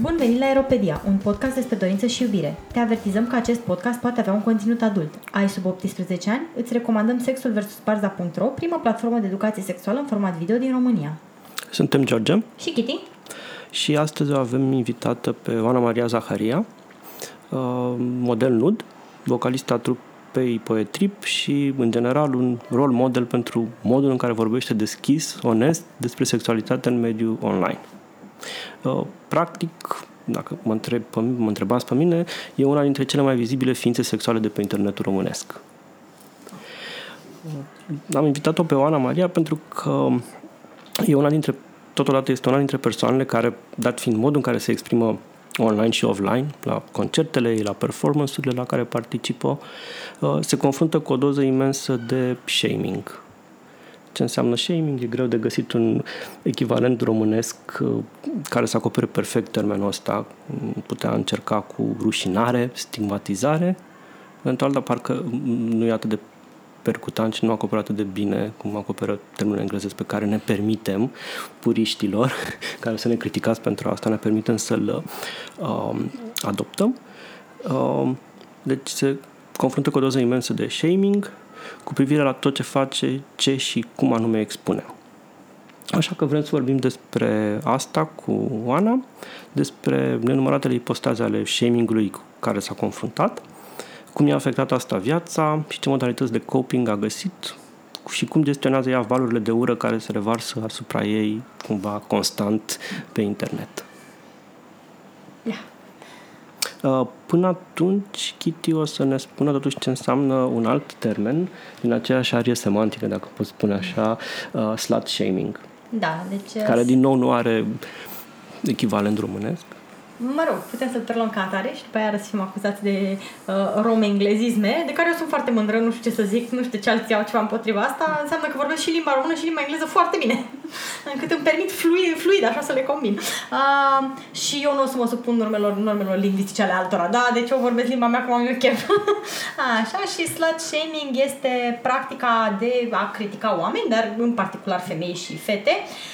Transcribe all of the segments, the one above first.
Bun venit la Aeropedia, un podcast despre dorință și iubire. Te avertizăm că acest podcast poate avea un conținut adult. Ai sub 18 ani? Îți recomandăm Sexul vs. Barza.ro, prima platformă de educație sexuală în format video din România. Suntem George Și Kitty? Și astăzi o avem invitată pe Oana Maria Zaharia, uh, model nud, vocalista trupei Poetrip și, în general, un rol model pentru modul în care vorbește deschis, onest, despre sexualitate în mediul online. Uh, Practic, dacă mă, întreb, pe mine- mă întrebați pe mine, e una dintre cele mai vizibile ființe sexuale de pe internetul românesc. Am invitat-o pe Oana Maria pentru că e una dintre, totodată este una dintre persoanele care, dat fiind modul în care se exprimă online și offline, la concertele ei, la performance-urile la care participă, uh, se confruntă cu o doză imensă de shaming. Ce înseamnă shaming? E greu de găsit un echivalent românesc uh, care să acopere perfect termenul ăsta. Putea încerca cu rușinare, stigmatizare, eventual, dar parcă nu e atât de percutant și nu acoperă atât de bine cum acoperă termenul englezesc pe care ne permitem, puriștilor, care să ne criticați pentru asta, ne permitem să-l uh, adoptăm. Uh, deci se confruntă cu o doză imensă de shaming cu privire la tot ce face, ce și cum anume expune. Așa că vrem să vorbim despre asta cu Oana, despre nenumăratele ipostaze ale shamingului cu care s-a confruntat, cum i-a afectat asta viața și ce modalități de coping a găsit și cum gestionează ea valurile de ură care se revarsă asupra ei cumva constant pe internet. Ia. Uh, Până atunci, Kitty o să ne spună totuși ce înseamnă un alt termen din aceeași arie semantică, dacă pot spune așa, uh, slut shaming, Da, deci... care din nou nu are echivalent românesc. Mă rog, putem să-l preluăm ca atare și după aia să fim acuzați de uh, rome-englezisme, de care eu sunt foarte mândră, nu știu ce să zic, nu știu ce alții au ceva împotriva asta, înseamnă că vorbesc și limba română și limba engleză foarte bine, încât îmi permit fluid, fluid așa să le combin. Uh, și eu nu o să mă supun normelor, normelor lingvistice ale altora, da? Deci eu vorbesc limba mea cum am eu chef. așa, și slut shaming este practica de a critica oameni, dar în particular femei și fete, uh,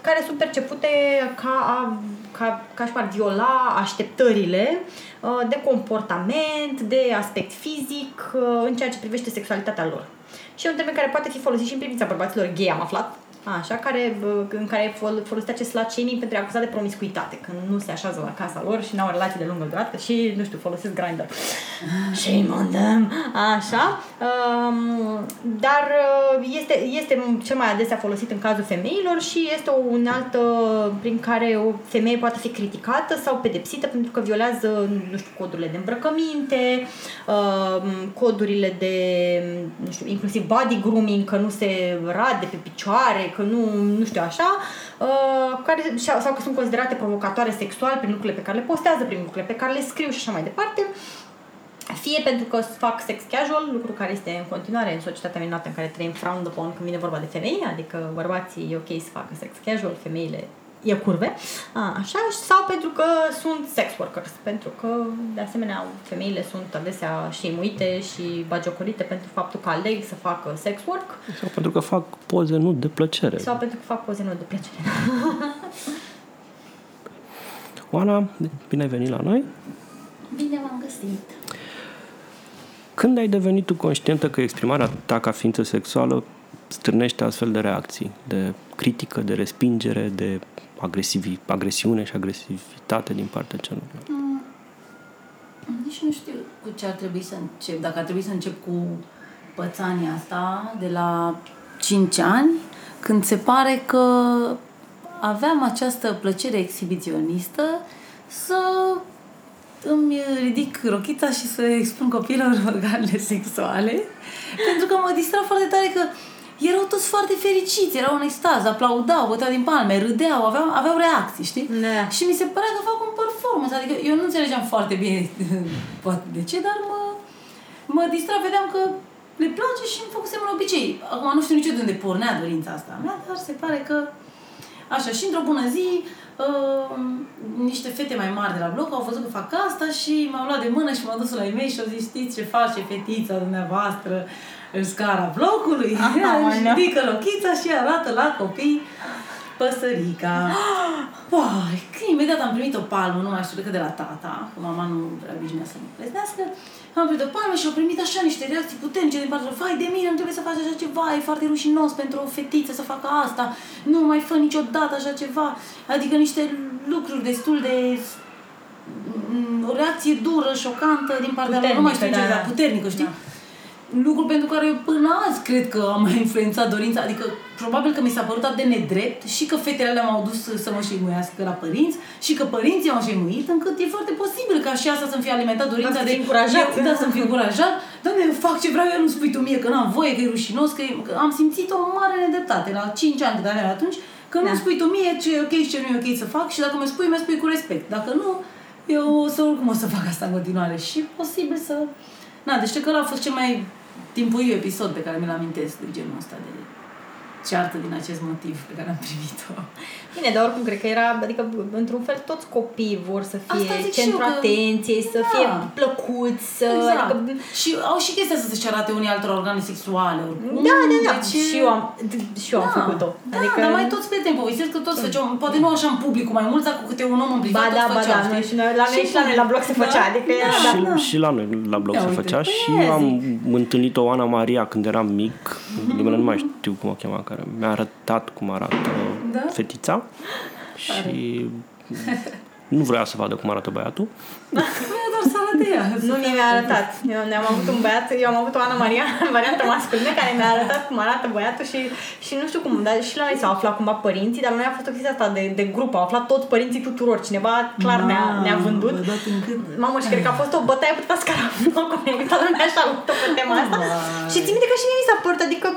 care sunt percepute ca, a, ca, ca și ar viola așteptările uh, de comportament, de aspect fizic, uh, în ceea ce privește sexualitatea lor. Și e un termen care poate fi folosit și în privința bărbaților gay, am aflat, Așa, care, uh, în care e fol- folosit acest slut shaming pentru a acuza de promiscuitate, când nu se așează la casa lor și n-au relații de lungă durată și, nu știu, folosesc Grindr. Shame on them! Așa. Um, dar uh, este, este cel mai adesea folosit în cazul femeilor și este o unealtă prin care o femeie poate fi criticată sau pedepsită pentru că violează, nu știu, codurile de îmbrăcăminte, uh, codurile de, nu știu, inclusiv body grooming, că nu se rade pe picioare, că nu, nu știu așa, uh, care, sau că sunt considerate provocatoare sexual prin lucrurile pe care le postează, prin lucrurile pe care le scriu și așa mai departe. Fie pentru că fac sex casual, lucru care este în continuare în societatea minunată în care trăim frowned upon când vine vorba de femei, adică bărbații e ok să facă sex casual, femeile e curve, a, așa, sau pentru că sunt sex workers, pentru că, de asemenea, femeile sunt adesea șeimuite și bagiocorite pentru faptul că aleg să facă sex work Sau pentru că fac poze nu de plăcere. sau pentru că fac poze nu de plăcere. Oana, bine ai venit la noi. Bine v-am găsit. Când ai devenit tu conștientă că exprimarea ta ca ființă sexuală strânește astfel de reacții, de critică, de respingere, de agresivi, agresiune și agresivitate din partea celuilalt? Mm, Nici nu știu cu ce ar trebui să încep. Dacă ar trebui să încep cu pățania asta de la 5 ani, când se pare că aveam această plăcere exhibiționistă să îmi ridic rochița și să expun copilul organele sexuale pentru că mă distra foarte tare că erau toți foarte fericiți, erau în extaz, aplaudau, băteau din palme, râdeau, aveau, aveau reacții, știi? Da. Și mi se părea că fac un performance, adică eu nu înțelegeam foarte bine poate de ce, dar mă, mă distra, vedeam că le place și îmi făcusem un obicei. Acum nu știu nici eu de unde pornea dorința asta mea, dar se pare că așa, și într-o bună zi, uh, niște fete mai mari de la bloc, au văzut că fac asta și m-au luat de mână și m-au dus la ei și au zis, știți ce face fetița dumneavoastră în scara blocului? Aha, și no. ridică rochița și arată la copii păsărica. Uai, că imediat am primit o palmă, nu mai știu decât de la tata, că mama nu prea obișnuia să mă pleznească. Am primit o palmă și au primit așa niște reacții puternice din partea lor. Vai de mine, nu trebuie să faci așa ceva, e foarte rușinos pentru o fetiță să facă asta. Nu mai fă niciodată așa ceva. Adică niște lucruri destul de mm, o reacție dură, șocantă din partea lor, nu mai știu ce, Puternică, da. dar puternică, știi? Da. Lucru pentru care eu până azi cred că am mai influențat dorința, adică probabil că mi s-a părut atât de nedrept și că fetele alea m-au dus să mă șeimuiască la părinți și că părinții m-au șeimuit, încât e foarte posibil ca și asta să-mi fie alimentat dorința să de... fii încurajat. Eu, da, să-mi fie încurajat. Doamne, eu fac ce vreau, eu nu spui tu mie că n-am voie, că e rușinos, că, e, că am simțit o mare nedreptate la 5 ani cât aveam atunci, că nu Da. spui tu mie ce e ok și ce nu e ok să fac și dacă mi spui, mi spui cu respect. Dacă nu, eu o să oricum o să fac asta în continuare și posibil să... Na, deci cred că ăla a fost cel mai timpuiu episod pe care mi-l amintesc de genul ăsta de ceartă din acest motiv pe care am primit-o. Bine, dar oricum cred că era, adică într-un fel toți copiii vor să fie Asta zic și centru eu, că- atenției, să Da. fie plăcuți, să... Exact. Adică, Și au și chestia să se arate unii altor organe sexuale. Oricum. da, da, da. Deci, Și eu am, și eu am da, făcut-o. Da, adică, dar mai toți prieteni povestesc că toți făceau, poate nu așa în public cu mai mulți, dar cu câte un om în privat Ba toți da, ba făceau, da, noi știi? și noi, la noi și la noi la bloc se făcea, adică era, da, și, da. și la noi la blog Ia se uite, făcea păi și aia eu am zic. întâlnit o Ana Maria când eram mic, nimeni nu mai știu cum o chema, care mi-a arătat cum arată Da? fetița și nu vrea să vadă cum arată băiatul. Vreau doar să arate ea. Nu mi mi-a arătat. Eu ne-am avut un băiat, eu am avut o Ana Maria, variantă masculină, care mi-a arătat cum arată băiatul și, și nu știu cum, dar și la noi s-au aflat cumva părinții, dar la noi a fost o chestie asta de, de grup, au aflat toți părinții tuturor, cineva clar ne-a, ne-a vândut. Mamă, dat în cât. Mamă, și cred că a fost o bătaie pe toată scara blocului, ne-a uitat lumea așa luptă pe tema asta. Vai. Și țin minte că și mie mi s-a părut, adică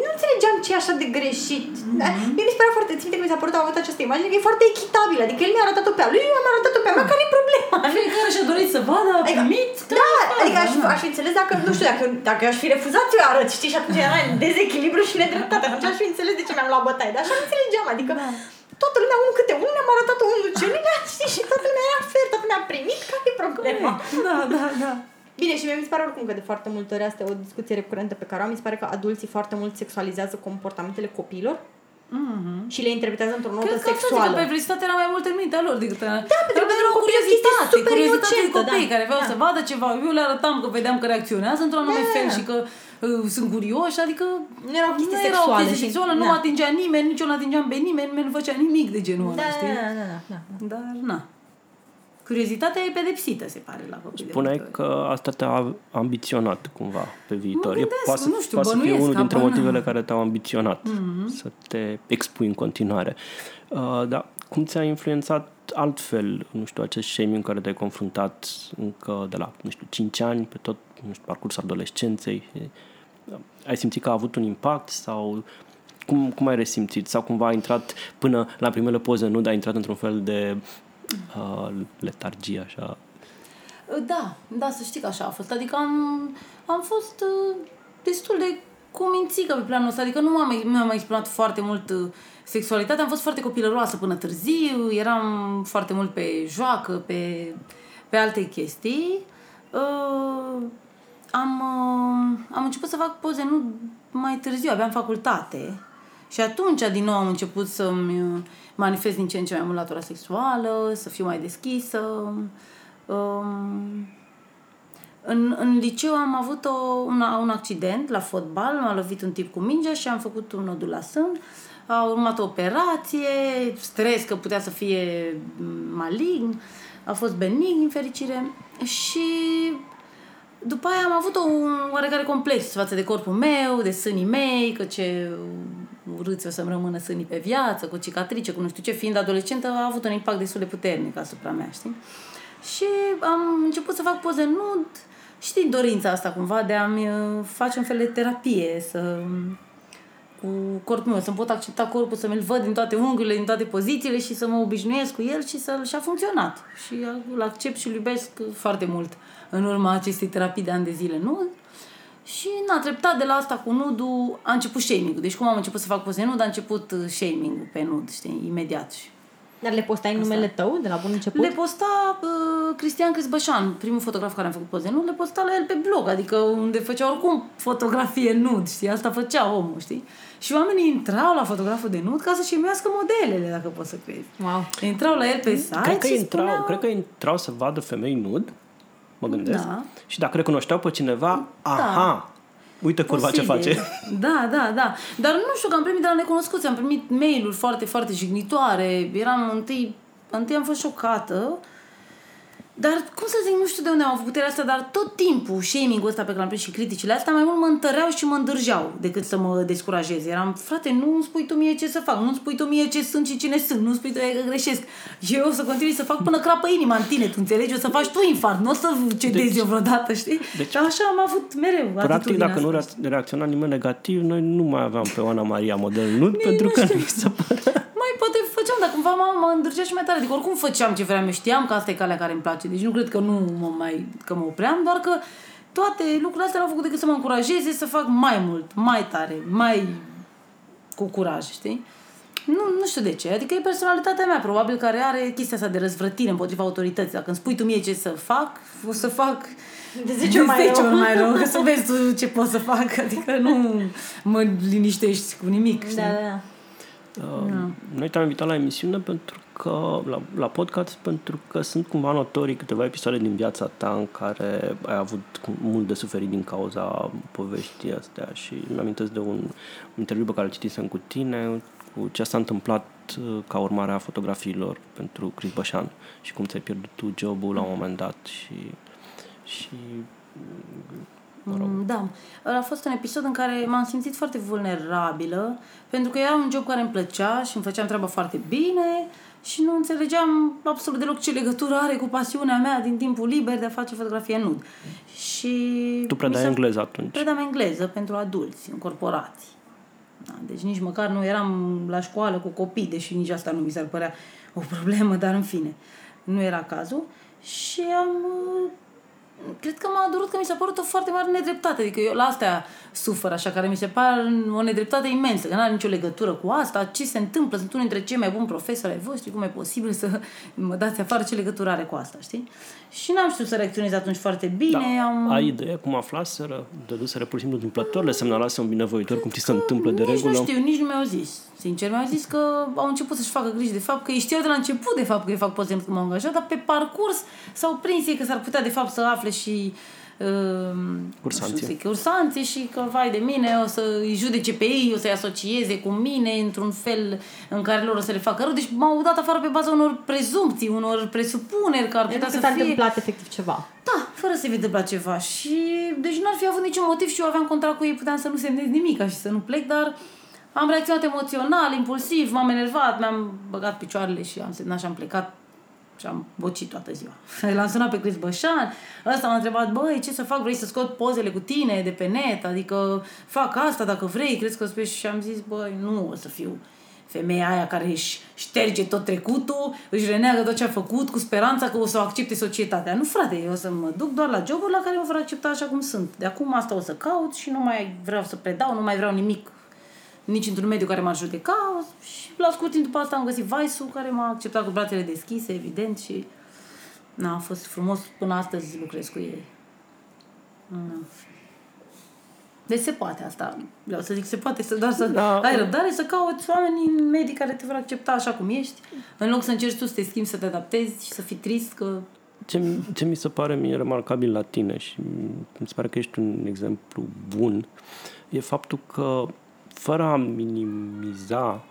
nu înțelegeam ce e așa de greșit. Mm-hmm. Mie mi se părea foarte, țin minte că mi s-a părut, am avut această imagine, că e foarte echitabilă, adică el mi-a arătat-o pe a lui, eu mi-am arătat-o pe a mea, care e problema? Fiecare și-a dorit să vadă, a Adică- primit. Da, care- adică aș, da. aș fi înțeles dacă, nu știu, dacă, dacă aș fi refuzat, eu arăt, știi, și atunci era dezechilibru și nedreptate. Atunci aș fi înțeles de ce mi-am luat bătaie. Dar așa nu înțelegeam, adică Da. toată lumea, unul câte unul, ne-am arătat unul celuilalt, știi, și toată lumea era fair, toată lumea a primit, care e problema? Da, da, da. Bine, și mie mi se pare oricum că de foarte multe ori asta e o discuție recurentă pe care o am. Mi se pare că adulții foarte mult sexualizează comportamentele copiilor Mhm. și le interpretează într-o notă Cred că asta zic, sexuală. că perversitatea era mai mult în mintea lor decât Da, pentru că era o copiii sunt curiozitate, super curiozitate de inocentă, copii da. care vreau Da. să vadă ceva. Eu le arătam că vedeam că reacționează într-un anume Da. fel și că uh, sunt curioși, adică Nu era o chestie nu era o sexuală chestie și- sexuală, nu da. mă atingea nimeni, nici eu nu atingeam pe nimeni, nimeni nu făcea nimic de genul Da, ăla, da, știi? da, da, da, da. Dar, na. Curiozitatea e pedepsită, se pare, la copii. de Spuneai multe ori. că asta te-a ambiționat cumva pe viitor. Mă gândesc, poate, să- nu știu, poate să fie bănuiesc, unul dintre habar n-am. motivele care te-au ambiționat Mhm. să te expui în continuare. Uh, dar cum ți-a influențat altfel, nu știu, acest shaming care te-ai confruntat încă de la, nu știu, 5 ani, pe tot, nu știu, parcursul adolescenței? Uh, Ai simțit că a avut un impact sau cum, cum ai resimțit? Sau cumva a intrat până la primele poze, nu, dar a intrat într-un fel de uh, letargie, așa, Da, da, să știi că așa a fost. Adică am, am fost uh, destul de cumințică pe planul ăsta. Adică nu m-am, nu am exprimat foarte mult uh, sexualitatea. Am fost foarte copilăroasă până târziu. Eram foarte mult pe joacă, pe, pe alte chestii. Uh, am, uh, am început să fac poze nu mai târziu, aveam facultate. Și atunci, din nou, am început să-mi uh, manifest din ce în ce mai mult latura sexuală, să fiu mai deschisă. Um, în, în liceu am avut o, un, un accident la fotbal, m-a lovit un tip cu mingea și am făcut un nodul la sân. A urmat o operație, stres că putea să fie mm, malign, a fost benign, în fericire. Și după aia am avut o, un oarecare complex față de corpul meu, de sânii mei, că ce urâți o să-mi rămână sânii pe viață, cu cicatrice, cu nu știu ce, fiind adolescentă, a avut un impact destul de puternic asupra mea, știi? Și am început să fac poze nud, știi, dorința asta cumva de a-mi uh, face un fel de terapie, să cu corpul meu, să-mi pot accepta corpul, să mi-l văd din toate unghiurile, din toate pozițiile și să mă obișnuiesc cu el și să și a funcționat. Și îl accept și îl iubesc foarte mult în urma acestei terapii de ani de zile nud. Și n-a treptat de la asta cu nudul, a început shaming-ul. Deci cum am început să fac poze nud, a început uh, shaming-ul pe nud, știi, imediat. Și Dar le postai în numele tău de la bun început? Le posta uh, Cristian Crisbășan, primul fotograf care am făcut poze nu, le posta la el pe blog, adică unde făcea oricum fotografie nud, știi, asta făcea omul, știi? Și oamenii intrau la fotograful de nud ca să-și imească modelele, dacă poți să crezi. Wow. Intrau la el pe site Cred că, și intrau, spuneau... cred că intrau să vadă femei nud, mă gândesc, Da. și dacă recunoșteau pe cineva, aha, uite curva ce Posibil. face. Da, da, da. Dar nu știu că am primit de la necunoscuți, am primit mail-uri foarte, foarte jignitoare. Eram întâi, întâi am fost șocată. Dar, cum să zic, nu știu de unde am avut puterea asta, dar tot timpul shaming-ul ăsta pe care l-am primit și criticile astea mai mult mă întăreau și mă îndârjeau decât să mă descurajeze. Eram, frate, nu îmi spui tu mie ce să fac, nu îmi spui tu mie ce sunt și cine sunt, nu îmi spui tu că greșesc. Eu o să continui să fac până crapă inima în tine, tu înțelegi? O să faci tu infart, nu o să cedezi Deci- eu vreodată, știi? deci- și așa am avut mereu Practic, atitudinea dacă nu asta. rea- reacționa nimeni negativ, noi nu mai aveam pe Oana Maria model nud, pentru nu că știu. nu se părea. Mai poate făceam, dar cumva mă, mă îndrăgea și mai tare. Adică oricum făceam ce vreau, eu știam că asta e calea care îmi place. Deci nu cred că nu mă mai că mă opream, doar că toate lucrurile astea n-au făcut decât să mă încurajeze să fac mai mult, mai tare, mai cu curaj, știi? Nu, nu știu de ce. Adică e personalitatea mea, probabil, care are chestia asta de răzvrătire împotriva autorității. Dacă îmi spui tu mie ce să fac, o să fac De 10 ori mai de 10 rău. ori mai rău. Că să vezi tu ce pot să fac. Adică nu mă liniștești cu nimic, știi? Da, da, da. Uh, Noi te-am invitat la emisiune pentru că, la, la podcast, pentru că sunt cumva notorii câteva episoade din viața ta în care ai avut cu- mult de suferit din cauza poveștii astea și îmi amintesc de un interviu pe care îl citisem cu tine, cu ce s-a întâmplat uh, ca urmare a fotografiilor pentru Chris Bășan și cum ți-ai pierdut tu jobul la un moment dat și, și mă rog, Mm, Da. A fost un episod în care m-am simțit foarte vulnerabilă, pentru că era un job care îmi plăcea și îmi făceam treaba foarte bine și nu înțelegeam absolut deloc ce legătură are cu pasiunea mea din timpul liber de a face fotografie nud. Și tu predai mi s-a- engleză atunci. Predam engleză pentru adulți, în corporații. Da, deci nici măcar nu eram la școală cu copii, deși nici asta nu mi s-ar părea o problemă, dar în fine, nu era cazul. Și am... uh, Cred că m-a durut că mi s-a părut o foarte mare nedreptate. Adică eu la astea sufăr așa, care mi se par o nedreptate imensă, că nu are nicio legătură cu asta. Ce se întâmplă? Sunt unul dintre cei mai buni profesori ai voștri, cum e posibil să mă dați afară? Ce legătură are cu asta, știi? Și n-am știut să reacționez atunci foarte bine. Da. Am... Ai idee cum aflaseră? Dăduseră pur și simplu întâmplător? Le semnalase un binevoitor cum ți se întâmplă de nici regulă? nu știu, nici nu mi-au zis. Sincer, mi-au zis că au început să-și facă griji de fapt, că ei știau de la început de fapt că eu fac poze când m-au angajat, dar pe parcurs s-au prins ei că s-ar putea de fapt să afle și uh, Cursanții. nu știu, zic, cursanții și că, vai de mine, o să îi judece pe ei, o să-i asocieze cu mine într-un fel în care lor o să le facă rău. Deci m-au dat afară pe baza unor prezumpții, unor presupuneri că ar Pentru putea că să s-a fie... întâmplat efectiv ceva. Da, fără să fi întâmplat ceva. Și deci n-ar fi avut niciun motiv și eu aveam contract cu ei, puteam să nu semnez nimic și să nu plec, dar am reacționat emoțional, impulsiv, m-am enervat, mi-am băgat picioarele și am semnat și am plecat și am bocit toată ziua. L-am sunat pe Chris Bășan, ăsta m-a întrebat, băi, ce să fac, vrei să scot pozele cu tine de pe net, adică fac asta dacă vrei, crezi că o să pleci? Și am zis, băi, nu o să fiu femeia aia care își șterge tot trecutul, își reneagă tot ce a făcut cu speranța că o să o accepte societatea. Nu, frate, eu o să mă duc doar la joburi la care mă vor accepta așa cum sunt. De acum asta o să caut și nu mai vreau să predau, nu mai vreau nimic nici într-un mediu care m-ar judeca și la scurt timp după asta am găsit Vice-ul care m-a acceptat cu brațele deschise, evident, și na, a fost frumos până astăzi lucrez cu ei. Na. Deci se poate asta. Vreau să zic, se poate să doar să Da. ai răbdare, să cauți oameni în medii care te vor accepta așa cum ești, în loc să încerci tu să te schimbi, să te adaptezi și să fii trist că Ce, ce mi se pare mie remarcabil la tine și mi se pare că ești un exemplu bun e faptul că fără a minimiza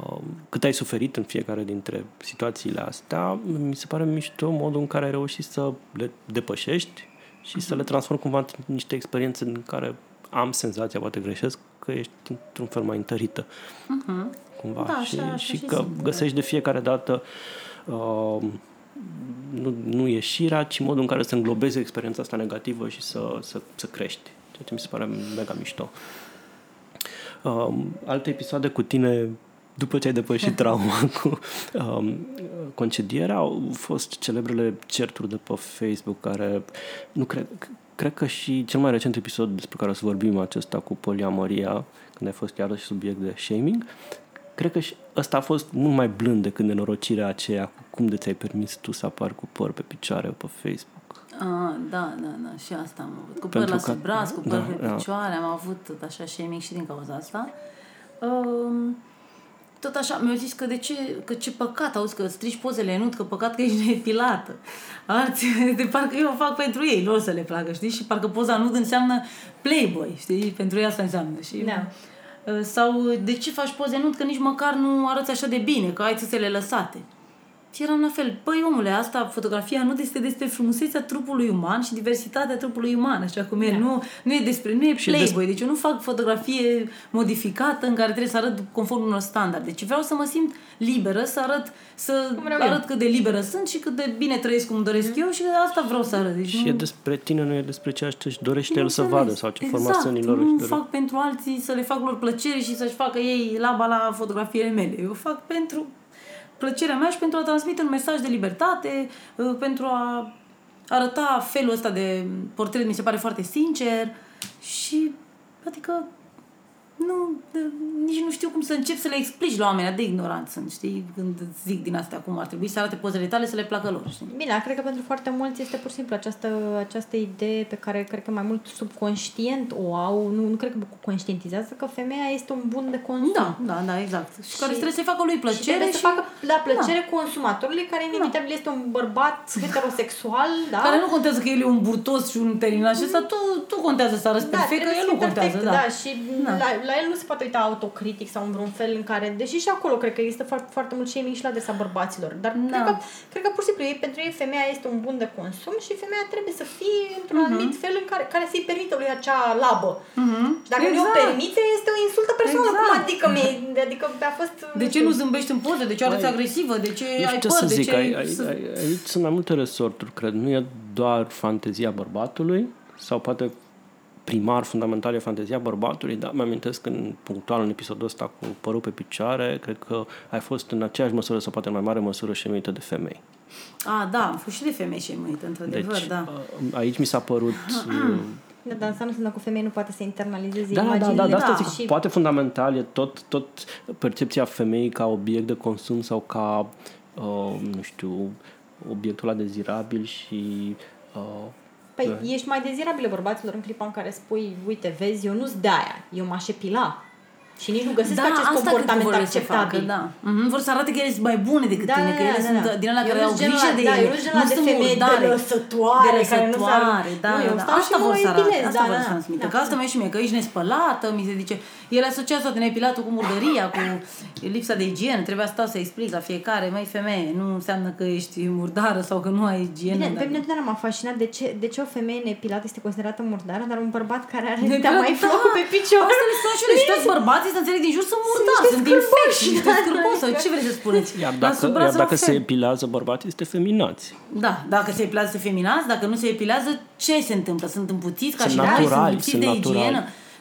uh, cât ai suferit în fiecare dintre situațiile astea, mi se pare mișto modul în care ai reușit să le depășești și să le transform cumva în niște experiențe în care am senzația, poate greșesc, că ești într-un fel mai întărită. Cumva. Da, și, așa- așa și și că simt, găsești de fiecare dată uh, nu, nu ieșirea, ci modul în care să înglobezi experiența asta negativă și să, să, să crești. Ceea ce mi se pare mega mișto. Um, alte episoade cu tine după ce ai depășit trauma cu um, concedierea au fost celebrele certuri de pe Facebook care nu cred, cred că și cel mai recent episod despre care o să vorbim acesta cu Polia Maria când ai fost iarăși subiect de shaming cred că și ăsta a fost mult mai blând decât nenorocirea aceea cu cum de ți-ai permis tu să apar cu păr pe picioare pe Facebook. Ah, da, da, da, și asta am avut. Cu păr la sub braț, cu păr da, pe picioare, da. am avut tot așa shaming și din cauza asta. Um, tot așa, mi-au zis că de ce, că ce păcat, auzi, că strici pozele nu, că păcat că ești neepilată. Alții, de parcă eu o fac pentru ei, lor să le placă, știi? Și parcă poza nu înseamnă playboy, știi? Pentru ei asta înseamnă. Și da. Uh, sau de ce faci poze nu, că nici măcar nu arăți așa de bine, că ai țâțele lăsate. Și eram la fel, păi omule, asta, fotografia nu este despre frumusețea trupului uman și diversitatea trupului uman, așa cum e. Da. Nu, nu e despre, nu e playboy, des... deci eu nu fac fotografie modificată în care trebuie să arăt conform unor standarde. Deci vreau să mă simt liberă, să arăt, să arăt cât de liberă sunt și cât de bine trăiesc cum doresc mm. eu și asta vreau să arăt. Deci și nu... e despre tine, nu e despre ceea ce își dorește el să vadă sau ce exact. formațiuni lor nu fac pentru alții să le fac lor plăcere și să-și facă ei laba la fotografiile mele. Eu fac pentru plăcerea mea și pentru a transmite un mesaj de libertate, uh, pentru a arăta felul ăsta de portret, mi se pare foarte sincer și adică nu, de, nici nu știu cum să încep să le explici la oamenii de ignoranți sunt, știi? Când zic din astea cum ar trebui să arate pozele tale să le placă lor, știi? Bine, cred că pentru foarte mulți este pur și simplu această, această idee pe care cred că mai mult subconștient o au, nu, nu cred că conștientizează că femeia este un bun de consum. Da, da, da, exact. Și, și care trebuie să-i facă lui plăcere și, și... să facă la plăcere da. consumatorului, care inevitabil da. este un bărbat heterosexual, da? Care nu contează că el e un burtos și un terminal și asta, tu, tu contează să arăți da, perfect, că el nu contează, perfect, da. da. și da. La, la el nu se poate uita autocritic sau în vreun fel în care, deși și acolo cred că există foarte, foarte mult shaming și la adresa bărbaților, dar da. cred, că, cred că pur și simplu ei, pentru ei femeia este un bun de consum și femeia trebuie să fie într-un uh-huh. anumit fel în care, care să-i permită lui acea labă. Uh-huh. Și dacă exact. nu o permite, este o insultă personală. Exact. Cum adică, mie, adică a fost... De ce nu zâmbești în poză? De ce arăți agresivă? De ce eu ai ce păr? Să zic, de ce ai, ai, ai, aici sunt mai multe resorturi, cred. Nu e doar fantezia bărbatului sau poate primar fundamental e fantezia bărbatului, dar mi-amintesc în punctual în episodul ăsta cu părul pe picioare, cred că ai fost în aceeași măsură sau poate în mai mare măsură șemuită de femei. A, da, am fost și de femei șemuită, într-adevăr, deci, da. Aici mi s-a părut... Da, dar înseamnă că cu femei nu poate să internalizeze da, imaginile. Da, da, da, asta zic, și... poate fundamental e tot, tot percepția femeii ca obiect de consum sau ca, uh, nu știu, obiectul ăla dezirabil și uh, Păi da. ești mai dezirabilă bărbaților în clipa în care spui, uite, vezi, eu nu-s de aia, eu m-aș epila. Și nici nu găsesc da, acest comportament acceptabil. Facă, da. Mm-hmm. Vor să arate că ele sunt mai bune decât da, tine, că ele da, sunt da. din alea care au grijă de da, ele. Eu nu sunt de femei de lăsătoare, de lăsătoare, da, nu, da, da. Asta vor să arate, asta vor să transmită. Că asta mai și mie, că ești nespălată, mi se zice, el asociază toate neepilatul cu murdăria, cu lipsa de igienă, trebuia să stau să explic la fiecare, mai femeie, nu înseamnă că ești murdară sau că nu ai igienă. Bine, pe mine totdeauna m-a fascinat de ce, de ce o femeie neepilată este considerată murdară, dar un bărbat care are mai flocul pe picior. Asta le spun și eu, deci toți bărbații să înțeleg din jur sunt murdari, sunt infecți, niște scârboși sau ce vreți să spuneți? Iar dacă, iar dacă se epilează bărbații, este feminați. Da, dacă se epilează, este feminați, dacă nu se epilează, ce se întâmplă? Sunt împuțiți ca sunt și naturali, sunt lipsiți de igienă?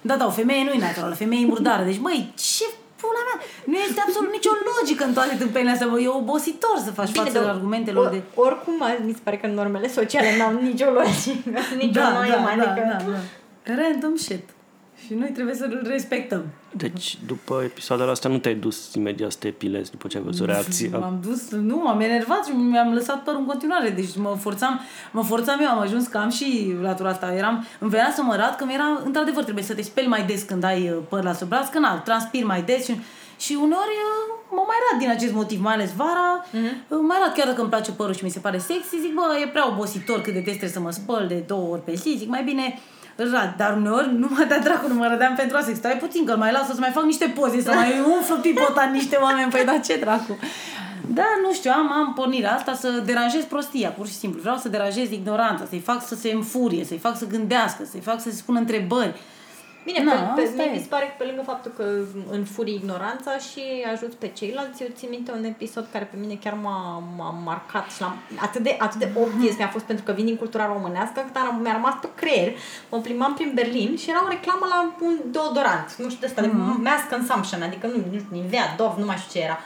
Da, da, o femeie nu e naturală, o femeie e murdară. Deci, măi, ce pula mea, nu este absolut nicio logică în toate tâmpenile astea, bă. E obositor să faci Bine, față de, argumentelor de... Oricum, mi se pare că normele sociale n-au nicio logică, nicio da, noimă, da, adică... Da, da, da. Random shit. Și noi trebuie să-l respectăm. Deci, după episoadele astea, nu te-ai dus imediat să te epilezi după ce ai văzut reacția? M-am dus, nu, m-am enervat și mi-am lăsat părul în continuare. Deci mă forțam, mă forțam eu, am ajuns că am și latura asta. Eram, îmi venea să mă arăt că era, într-adevăr, trebuie să te speli mai des când ai uh, păr la sub braț, că na, transpir mai des și, și uneori uh, mă mai arăt din acest motiv, mai ales vara, mm-hmm. mai arăt chiar dacă îmi place părul și mi se pare sexy, zic, bă, e prea obositor cât de des trebuie să mă spăl de două ori pe zi, zic, mai bine rad, dar uneori nu mă dea dracu, nu mă rădeam pentru asta. Stai puțin, că mai las să mai fac niște poze, să mai umflu pipotat niște oameni. Păi da, ce dracu? Da, nu știu, am, am pornirea asta să deranjez prostia, pur și simplu. Vreau să deranjez ignoranța, să-i fac să se înfurie, să-i fac să gândească, să-i fac să se spună întrebări. Bine, Na, pe, pe mie mi se pare că pe lângă faptul că înfuri ignoranța și ajut pe ceilalți, eu țin minte un episod care pe mine chiar m-a, m-a marcat și l-am, atât de, atât de obvious mi-a fost pentru că vin din cultura românească, că mi-a rămas pe creier. Mă plimbam prin Berlin și era o reclamă la un deodorant, nu știu de asta, mm-hmm. de mhm. mask consumption, adică nu, nu știu, Nivea, Dove, nu mai știu ce era.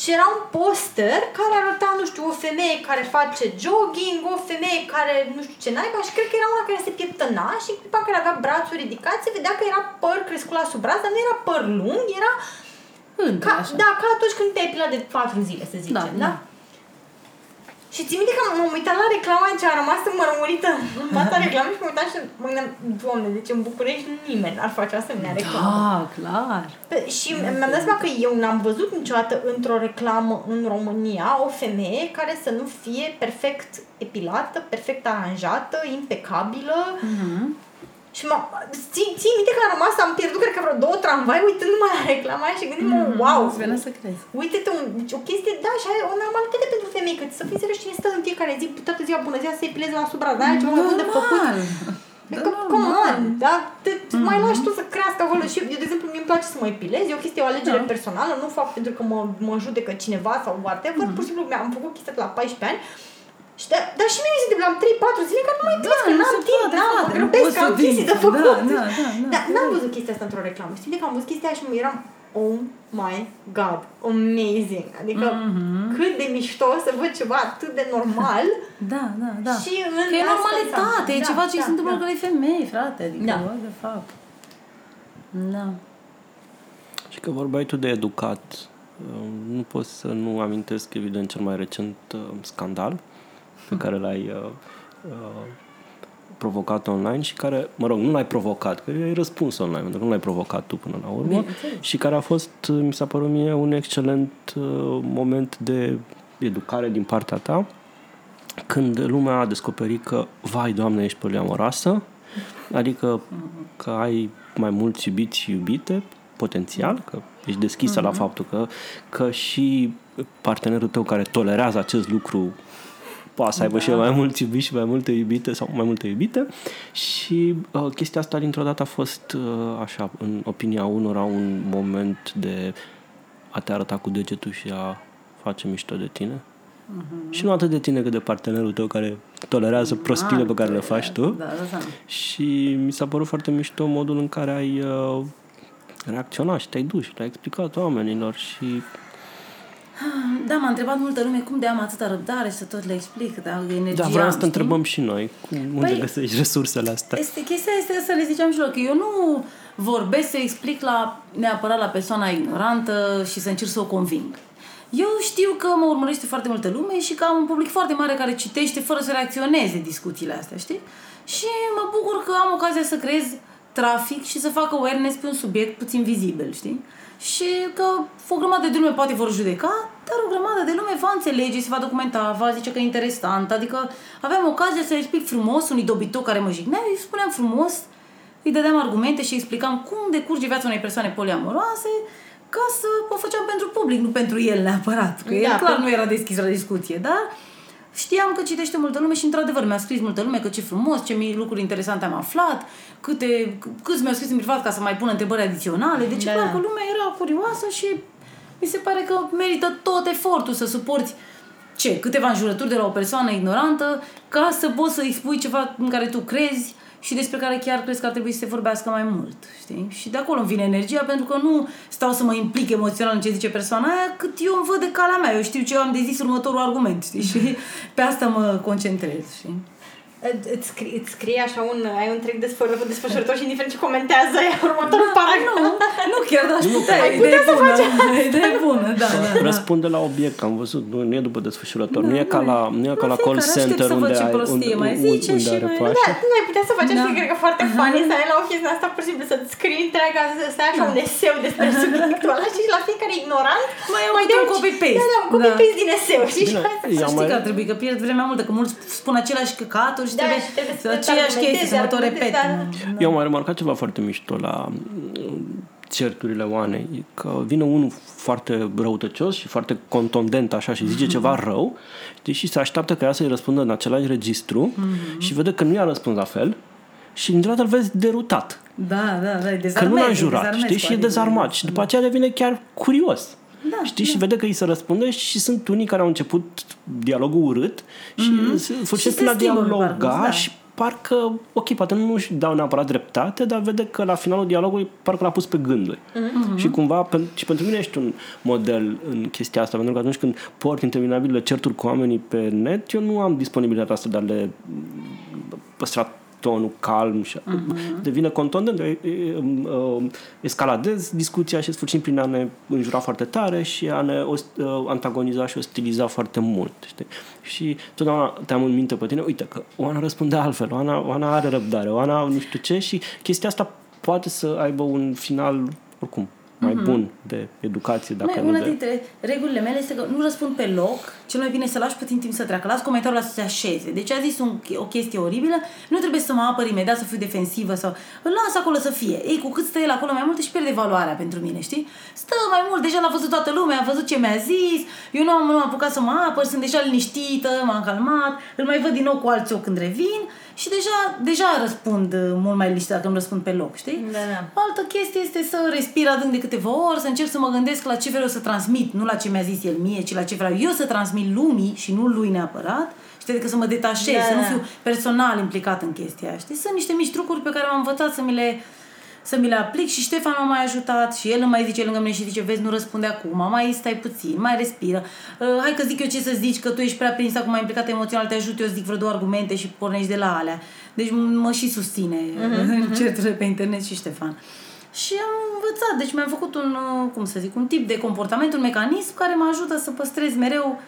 Și era un poster care arăta, nu știu, o femeie care face jogging, o femeie care nu știu ce naiba și cred că era una care se pieptăna și în clipa care avea brațul ridicat se vedea că era păr crescut la sub braț, dar nu era păr lung, era Între, Ca, așa. da, ca atunci când te-ai epilat de 4 zile, să zicem, Da, da? da. Și ți minte că m-am uitat la reclama ce a rămas înmărmurită în fața reclamei și mă uitam și mă gândeam, doamne, deci în București nimeni n-ar face o asemenea reclamă. Da, clar. Pe- Și mi-am dat seama că eu n-am văzut niciodată într-o reclamă în România o femeie care să nu fie perfect epilată, perfect aranjată, impecabilă. Mhm. Și m-am, ții, ții minte că am rămas, am pierdut cred că vreo două tramvai uitându-mă la reclama aia și gândim-mă, wow, Îți venea să crezi. uite-te, un, deci o chestie, da, și e o normalitate pentru femei, că să fii serios cine stă în fiecare zi, toată ziua, bună ziua, să se epileze la supra, da, ceva mai bun de făcut. Normal. Adică, Da, come normal. on, da? Te, mm-hmm. mai lași tu să crească acolo și eu, de exemplu, mie îmi place să mă epilez, e o chestie, o alegere Da. personală, nu fac pentru că mă, mă judecă cineva sau whatever, Mhm. mm-hmm. pur și simplu am făcut chestia de la 14 ani și da, dar și mie mi se întâmplă, am 3-4 zile că nu mai epilez, că nu n-am se timp, poate, n-am, mă frate, nu grăbesc, poți că am să chestii de vinzi. făcut. Da, da, da, da. Dar n-am văzut chestia asta într-o reclamă. Știi de că am văzut chestia aia și mă eram, oh my god, amazing. Adică Mhm. cât de mișto să văd ceva atât de normal Da, da, da. și în Că e asta normalitate, e da, ceva ce da, se întâmplă da. da. la femei, frate. Adică, Da. da. de fapt. Da. Și că vorbeai tu de educat, uh, nu pot să nu amintesc, evident, cel mai recent uh, scandal pe care l-ai uh, uh, provocat online și care, mă rog, nu l-ai provocat, că ai răspuns online, pentru că nu l-ai provocat tu până la urmă Bineînțeles. și care a fost, uh, mi s-a părut mie, un excelent uh, moment de educare din partea ta, când lumea a descoperit că, vai, Doamne, ești poliamoroasă, adică că ai mai mulți iubiți și iubite, potențial, că ești deschisă la faptul că, că și partenerul tău care tolerează acest lucru poate să aibă Da. și el mai mulți iubiți și mai multe iubite sau mai multe iubite și uh, chestia asta dintr-o dată a fost uh, așa, în opinia unora, un moment de a te arăta cu degetul și a face mișto de tine. Mhm. Și nu atât de tine cât de partenerul tău care tolerează prostiile pe care le faci tu. Da, da, da. Și mi s-a părut foarte mișto modul în care ai uh, reacționat și te-ai dus și le-ai explicat oamenilor și Da, m-a întrebat multă lume cum de am atâta răbdare și să tot le explic, da, energia da, vreau am, să te știi? întrebăm și noi cum, unde Păi, găsești resursele astea. Este, chestia este să le ziceam și lor, că eu nu vorbesc să explic la, neapărat la persoana ignorantă și să încerc să o conving. Eu știu că mă urmărește foarte multă lume și că am un public foarte mare care citește fără să reacționeze discuțiile astea, știi? Și mă bucur că am ocazia să creez trafic și să fac awareness pe un subiect puțin vizibil, știi? Și că o grămadă de lume poate vor judeca, dar o grămadă de lume va înțelege, se va documenta, va zice că e interesant. Adică aveam ocazia să explic frumos unui dobitoc care mă jignea, îi spuneam frumos, îi dădeam argumente și îi explicam cum decurge viața unei persoane poliamoroase ca să o făceam pentru public, nu pentru el neapărat. Că el Da, clar pe- nu era deschis la discuție, dar știam că citește multă lume și într-adevăr mi-a scris multă lume că ce frumos, ce mi- lucruri interesante am aflat, câte, c- câți mi-au scris în privat ca să mai pună întrebări adiționale. Deci Da. da. clar că lumea era curioasă și mi se pare că merită tot efortul să suporți ce? Câteva înjurături de la o persoană ignorantă ca să poți să-i spui ceva în care tu crezi și despre care chiar crezi că ar trebui să se vorbească mai mult, știi? Și de acolo îmi vine energia, pentru că nu stau să mă implic emoțional în ce zice persoana aia, cât eu îmi văd de calea mea, eu știu ce eu am de zis următorul argument, știi? Și pe asta mă concentrez, știi? Îți- Îți scrie, îți scrie așa un, ai un întreg desfăr- desfășurător și indiferent ce comentează e următorul paragraf. Nu, nu chiar, dar aș putea, ai e putea idee să bună, faci e idee bună, da, da, da. Răspunde la obiect, am văzut, nu, nu e după desfășurător, Da, nu e ca nu e. la, nu e ca Nu, la call fiecare aștept center să văd unde ce ai, prostie unde, mai unde, zice unde și are mai- pași. Da, tu ai putea să faci asta, Da. cred că foarte funny, să ai la o chestie asta, pur și simplu, să-ți scrii întreaga, să stai așa un eseu despre subiectul ăla și la fiecare ignorant Mai iau mai câte dai un copy-paste. Da, da, un copy-paste din eseu, știi? Bine, Și hai să- eu Să am știi mai- că ar trebui, că pierd vremea multă, că mulți spun aceleași căcaturi și Da, trebuie, și trebuie să să te aceeași argumentezi, chestii, să mă tot argumentezi, repet. da, da. Eu am mai remarcat ceva foarte mișto la mm, certurile Oanei, e că vine unul foarte răutăcios și foarte contundent așa și zice ceva rău, știi, și se așteaptă ca ea să-i răspundă în același registru și vede că nu i-a răspuns la fel și dintr-o dată îl vezi derutat. Da, da, da, e Că dezarmez, nu l-a e jurat, dezarmez știi, cu și e adică, dezarmat. Și după aceea devine chiar curios. Da, știi? Și vede că îi se răspunde și sunt unii care au început dialogul urât și se Și făcea se la schimbă pe dialoga parcurs, da. și parcă, ok, poate nu își dau neapărat dreptate, dar vede că la finalul dialogului parcă l-a pus pe gânduri. Și cumva, pen- și pentru mine ești un model în chestia asta, pentru că atunci când port interminabile certuri cu oamenii pe net, eu nu am disponibilitatea asta de a le păstra tonul calm și uh-huh. devine contondent, uh, escaladezi discuția și sfârșim prin a ne înjura foarte tare și a ne uh, antagoniza și ostiliza foarte mult. Știi? Și totdeauna te-am în minte pe tine, uite că Oana răspunde altfel, Oana, Oana are răbdare, Oana nu știu ce și chestia asta poate să aibă un final oricum mai mm-hmm. bun de educație. Dacă Mai, nu una de... dintre regulile mele este că nu răspund pe loc, cel mai bine să lași puțin timp să treacă. Las comentariul să se așeze. Deci a zis un, o chestie oribilă, nu trebuie să mă apăr imediat, să fiu defensivă sau îl las acolo să fie. Ei, cu cât stă el acolo mai mult, își pierde valoarea pentru mine, știi? Stă mai mult, deja l-a văzut toată lumea, a văzut ce mi-a zis, eu nu am, nu am apucat să mă apăr, sunt deja liniștită, m-am calmat, îl mai văd din nou cu alții când revin și deja, deja răspund uh, mult mai liniștit dacă îmi răspund pe loc, știi? Da, da. Altă chestie este să respir adânc de câteva ori, să încerc să mă gândesc la ce vreau să transmit, nu la ce mi-a zis el mie, ci la ce vreau eu să transmit lumii și nu lui neapărat. Știi, adică să mă detașez, Da, să nu da. fiu personal implicat în chestia aia, știi? Sunt niște mici trucuri pe care m-am învățat să mi le să mi le aplic și Ștefan m-a mai ajutat și el îmi mai zice lângă mine și zice, vezi, nu răspunde acum, mai stai puțin, mai respiră. Uh, hai că zic eu ce să zici, că tu ești prea prins acum, mai implicat emoțional, te ajut eu, zic vreo două argumente și pornești de la alea. Deci mă și susține uh-huh, certurile pe internet și Ștefan. Și am învățat, deci mi-am făcut un, uh, cum să zic, un tip de comportament, un mecanism care mă ajută să păstrez mereu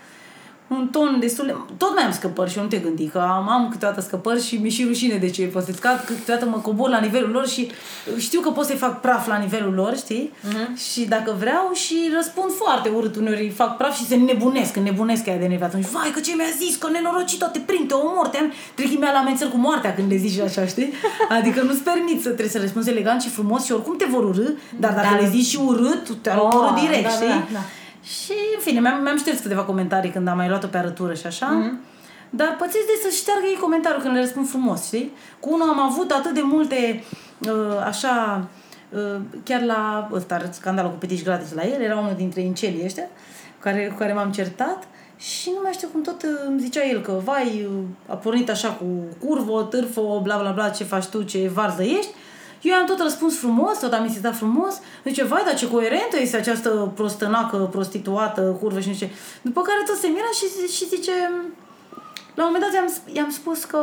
un ton destul de... Tot mai am scăpări și eu nu te gândi că am, am câteodată scăpări și mi-e și rușine de ce pot să scad, că câteodată mă cobor la nivelul lor și știu că pot să-i fac praf la nivelul lor, știi? Uh-huh. Și dacă vreau și răspund foarte urât, uneori îi fac praf și se nebunesc, înnebunesc aia de nervi atunci. Vai, că ce mi-a zis, că nenorocit te prind, te omor, te Trec mea la amenințări cu moartea când le zici așa, știi? Adică nu-ți permit să trebuie să răspunzi elegant și frumos și oricum te vor urâ, dar dacă Dar- le zici și urât, te-ar Oh, omorâ direct, da, da, știi? da, da. Și, în fine, mi-am, mi-am șters câteva comentarii când am mai luat-o pe arătură și așa. Mm-hmm. Dar pățesc de să șteargă ei comentariul când le răspund frumos, știi? Cu unul am avut atât de multe, uh, așa, uh, chiar la ăsta, scandalul cu petici gratis la el, era unul dintre incelii ăștia, care, cu care m-am certat și nu mai știu cum tot uh, îmi zicea el că, vai, uh, a pornit așa cu curvă, târfă, bla bla bla, ce faci tu, ce varză ești. Eu am tot răspuns frumos, tot am insistat frumos. Zice, vai, dar ce coerentă este această prostănacă, prostituată, curvă și nu știu ce. După care tot se mira și, și zice... La un moment dat i-am, i-am spus că...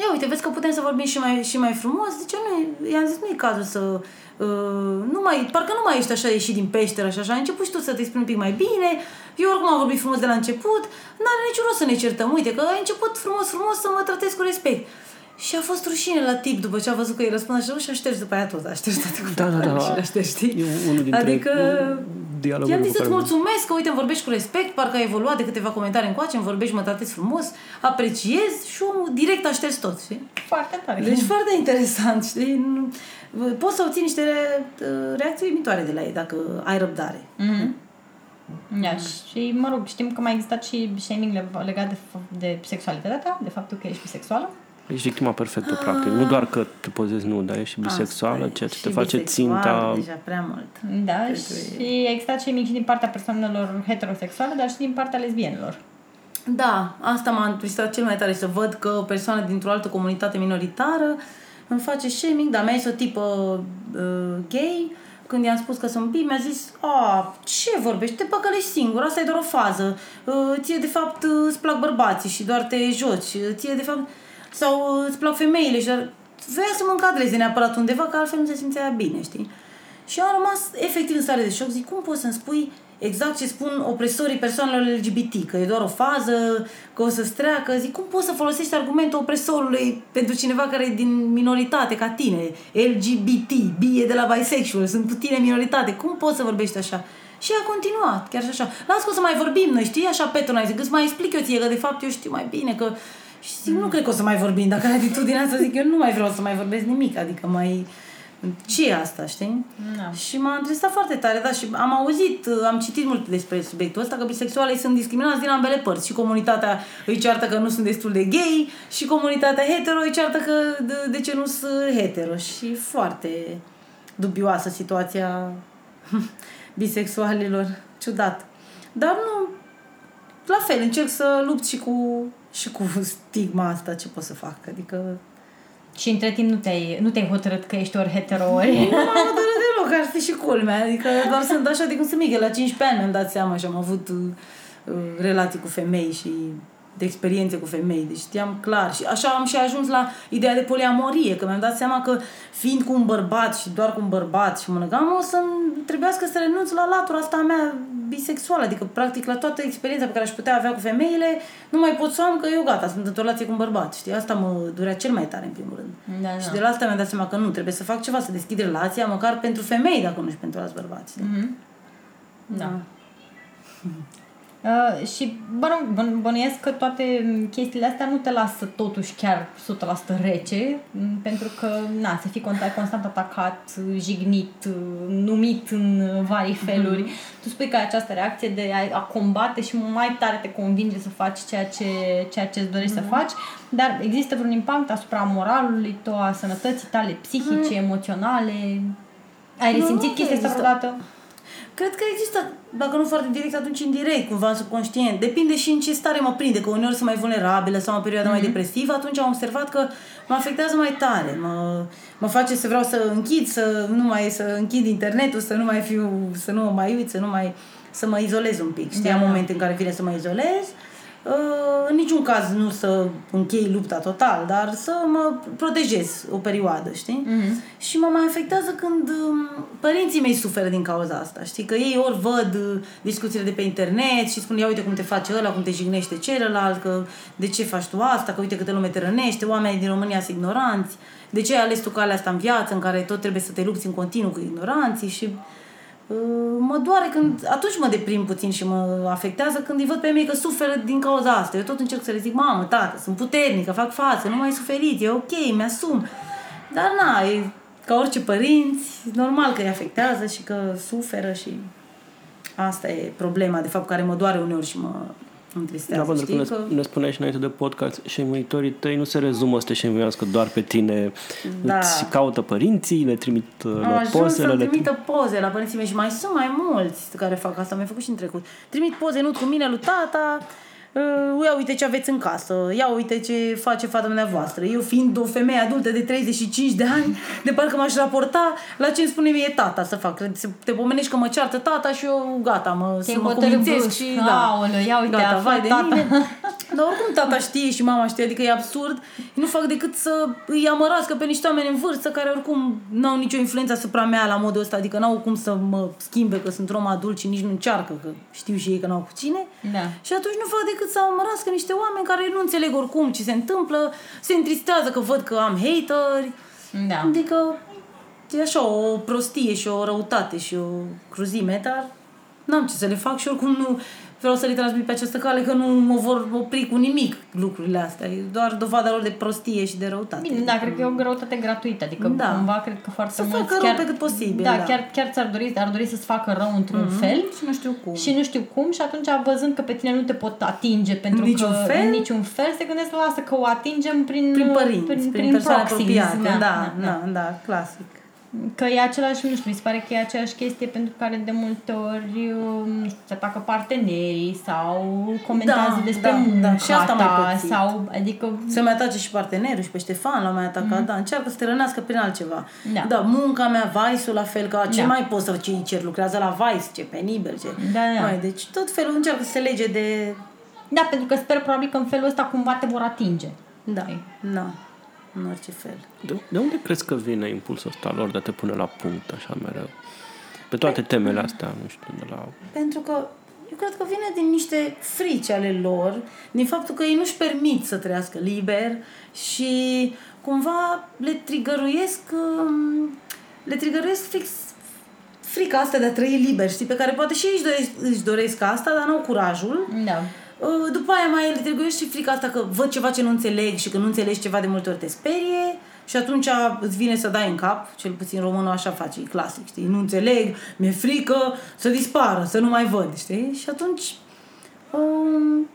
Ia uite, vezi că putem să vorbim și mai, și mai frumos. Zice, nu, i-am zis, nu e cazul să... Uh, nu mai, parcă nu mai ești așa ieșit din peșteră și așa. Ai început și tu să te exprimi un pic mai bine. Eu oricum am vorbit frumos de la început. N-are niciun rost să ne certăm. Uite, că ai început frumos, frumos să mă tratezi cu respect. Și a fost rușine la tip după ce a văzut că îi răspund așa și a șters după aia tot, a șters toate Da, da, da. și a șters, știi? E unul dintre Adică dialogurile i-am pe zis să-ți care- mulțumesc că, uite, îmi vorbești cu respect, parcă ai evoluat de câteva comentarii încoace, îmi vorbești, mă tratezi frumos, apreciez și omul direct a șters tot, știi? Foarte tare. Deci foarte interesant, știi? Nu- Poți să obții niște re- reacții uimitoare de la ei dacă ai răbdare. Mhm. Da, și mă rog, știm că mai existat și shaming le- legat de, f- de sexualitatea ta, de faptul că ești bisexuală. Ești victima perfectă, practic. Nu doar că te pozezi nu, dar ești bisexuală, Asta e. ceea ce Și te face bisexuală, ținta... Deja prea mult. Da, Cred că și a existat shaming și din partea persoanelor heterosexuale, dar și din partea lesbienilor. Da, asta m-a întristat cel mai tare să văd că o persoană dintr-o altă comunitate minoritară îmi face shaming, dar mi-a zis o tipă uh, gay, când i-am spus că sunt bi, mi-a zis, a, ce vorbești, te păcălești singur, asta e doar o fază, uh, ție de fapt uh, îți plac bărbații și doar te joci, uh, ție de fapt, sau uh, îți plac femeile și doar vrea să mă încadreze neapărat undeva, că altfel nu se simțea bine, știi? Și eu am rămas efectiv în stare de șoc. Zic, cum poți să-mi spui exact ce spun opresorii persoanelor LGBT? Că e doar o fază, că o să-ți treacă. Zic, cum poți să folosești argumentul opresorului pentru cineva care e din minoritate ca tine? LGBT, bi e de la bisexual, sunt cu tine minoritate. Cum poți să vorbești așa? Și a continuat, chiar și așa. Las că o să mai vorbim noi, știi? Așa Petrona, zic, îți mai explic eu ție că de fapt eu știu mai bine că... Și zic, nu cred că o să mai vorbim. Dacă ai atitudinea asta, zic, eu nu mai vreau să mai vorbesc nimic. Adică mai... Ce e asta, știi? Da. Și m-a interesat foarte tare, da, și am auzit, am citit mult despre subiectul ăsta, că bisexualii sunt discriminați din ambele părți. Și comunitatea îi ceartă că nu sunt destul de gay și comunitatea hetero îi ceartă că de, de ce nu sunt hetero. Și foarte dubioasă situația bisexualilor. Ciudat. Dar nu, la fel, încerc să lupt și cu, și cu stigma asta, ce pot să fac. Adică Și între timp nu te-ai, nu te-ai hotărât că ești ori hetero, ori... Nu m-am hotărât deloc, ar fi și culmea. Adică doar sunt așa de cum sunt mică. La 15 ani mi-am dat seama și am avut uh, uh, relații cu femei și de experiențe cu femei, deci știam clar. Și așa am și ajuns la ideea de poliamorie, că mi-am dat seama că fiind cu un bărbat și doar cu un bărbat și monogam, o să trebuiască să renunț la latura asta a mea bisexuală, adică practic la toată experiența pe care aș putea avea cu femeile, nu mai pot să am că eu gata, sunt într-o relație cu un bărbat, știi? Asta mă durea cel mai tare în primul rând. Da, Și da. de la asta mi-am dat seama că nu, trebuie să fac ceva, să deschid relația, măcar pentru femei, dacă nu și pentru alți bărbați. Mhm. Da. Uh, și bă, rog, bă, bănuiesc că toate chestiile astea nu te lasă totuși chiar 100% rece, m, pentru că, na, să fii constant, constant atacat, jignit, numit în vari feluri. Tu spui că ai această reacție de a, a combate și mai tare te convinge să faci ceea ce, ceea ce îți dorești să faci, dar există vreun impact asupra moralului tău, a sănătății tale psihice, emoționale? Ai Nu, resimțit nu chestia asta există. vreodată? Cred că există, dacă nu foarte direct, atunci indirect, cumva în subconștient. Depinde și în ce stare mă prinde, că uneori sunt mai vulnerabilă sau în perioada mai depresivă, atunci am observat că mă afectează mai tare. Mă, mă face să vreau să închid, să nu mai să închid internetul, să nu mai fiu, să nu mă mai uit, să nu mai să mă izolez un pic. Știi, Da. am momente în care vine să mă izolez. Uh, în niciun caz nu să închei lupta total, dar să mă protejez o perioadă, știi? Mhm. Și mă mai afectează când um, părinții mei suferă din cauza asta, știi? Că ei ori văd uh, discuțiile de pe internet și spun, ia uite cum te face ăla, cum te jignește celălalt, că de ce faci tu asta, că uite câte lume te rănește, oamenii din România sunt ignoranți, de ce ai ales tu calea asta în viață în care tot trebuie să te lupți în continuu cu ignoranții și uh, mă doare când, atunci mă deprim puțin și mă afectează când îi văd pe mei că suferă din cauza asta. Eu tot încerc să le zic, mamă, tată, sunt puternică, fac față, nu mai suferiți, e ok, mi-asum. Dar na, e ca orice părinți, normal că îi afectează și că suferă și asta e problema, de fapt, care mă doare uneori și mă întristează. Da, pentru că știi? ne, ne spuneai și înainte de podcast, șemuitorii tăi nu se rezumă să te șemuiască doar pe tine. Da. Îți caută părinții, le trimit uh, Am la ajuns pozele, să-mi le trimită poze la părinții mei și mai sunt mai mulți care fac asta, mi-au făcut și în trecut. Trimit poze, nu cu mine, lui tata, uh, ia uite ce aveți în casă, ia uite ce face fata dumneavoastră. Eu fiind o femeie adultă de 35 de ani, de parcă m-aș raporta la ce îmi spune mie tata să fac. Să Te pomenești că mă ceartă tata și eu gata, mă, Te-ai să mă hotărât cumințesc brusc. și da. Aoleu, ia uite, gata, a vai de tata. mine. Dar oricum tata știe și mama știe, adică e absurd. Nu fac decât să îi amărască pe niște oameni în vârstă care oricum n-au nicio influență asupra mea la modul ăsta, adică n-au cum să mă schimbe că sunt rom adult și nici nu încearcă, că știu și ei că n-au cu cine. Da. Și atunci nu fac decât să amărască niște oameni care nu înțeleg oricum ce se întâmplă, se întristează că văd că am hateri. Da. Adică e așa o prostie și o răutate și o cruzime, dar n-am ce să le fac și oricum nu vreau să le transmit pe această cale că nu mă vor opri cu nimic lucrurile astea. E doar dovada lor de prostie și de răutate. Bine, da, cred că e o greutate gratuită, adică Da. cumva cred că foarte Să mulți facă rău chiar, pe cât posibil, Da, da. chiar, chiar ți-ar dori, ar dori să-ți facă rău într-un Mhm. fel Și nu știu cum. și nu știu cum și atunci văzând că pe tine nu te pot atinge pentru În niciun că fel? în niciun fel se gândesc lasă că o atingem prin prin părinți, prin, prin, prin persoane proxies, apropiate. Da, da, da, da, clasic. Că e același, nu știu, mi se pare că e aceeași chestie pentru care de multe ori nu știu, se atacă partenerii sau comentează Da, despre da, munca da, și asta am mai ta pățit. sau, adică Să-mi atace și partenerul și pe Ștefan l-a mai atacat, da, încearcă să te rănească prin altceva. Da. da munca mea, Vice-ul la fel, că ce Da. mai poți să ce cer, lucrează la Vice, ce penibil, ce... Da, da. Mai, deci tot felul încearcă să se lege de... Da, pentru că sper probabil că în felul ăsta cumva te vor atinge. Da, da, în orice fel. De, de unde crezi că vine impulsul ăsta lor de a te pune la punct așa mereu? Pe toate temele astea, nu știu, de la... Pentru că eu cred că vine din niște frici ale lor, din faptul că ei nu-și permit să trăiască liber și cumva le trigăruiesc, um, le trigăruiesc fix frica asta de a trăi liber, știi, pe care poate și ei își doresc, își doresc asta, dar nu au curajul. Da. Uh, După aia mai le trigăruiesc și frica asta că văd ceva ce nu înțeleg și că nu înțelegi ceva de multe ori te sperie și atunci îți vine să dai în cap, cel puțin românul așa face, e clasic, știi, nu înțeleg, mi-e frică să dispară, să nu mai văd, știi? Și atunci um,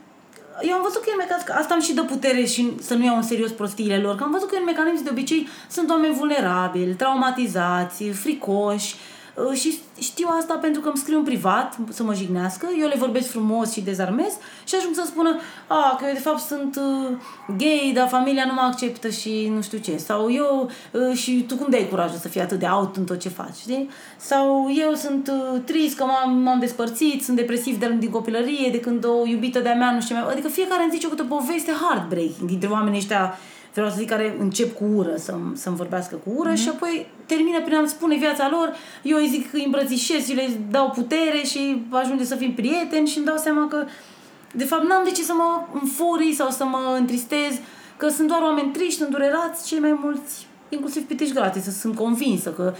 eu am văzut că e un mecanism, asta îmi și dă putere și să nu iau în serios prostiile lor, că am văzut că e un mecanism de obicei sunt oameni vulnerabili, traumatizați, fricoși, Uh, și știu asta pentru că îmi scriu în privat să mă jignească, eu le vorbesc frumos și dezarmez și ajung să spună a, că eu de fapt sunt uh, gay, dar familia nu mă acceptă și nu știu ce. Sau eu, uh, și tu cum dai curajul să fii atât de out în tot ce faci, știi? Sau eu sunt uh, trist că m-am, m-am despărțit, sunt depresiv de din copilărie, de când o iubită de-a mea, nu știu ce mai... Adică fiecare îmi zice o câte o poveste heartbreaking dintre oamenii ăștia vreau să zic, care încep cu ură, să-mi, să-mi vorbească cu ură mm-hmm. și apoi termină prin a-mi spune viața lor, eu îi zic că îi îmbrățișez și le dau putere și ajunge să fim prieteni și îmi dau seama că de fapt n-am de ce să mă înfurii sau să mă întristez, că sunt doar oameni triști, îndurerați, cei mai mulți inclusiv pitești gratis, să sunt convinsă că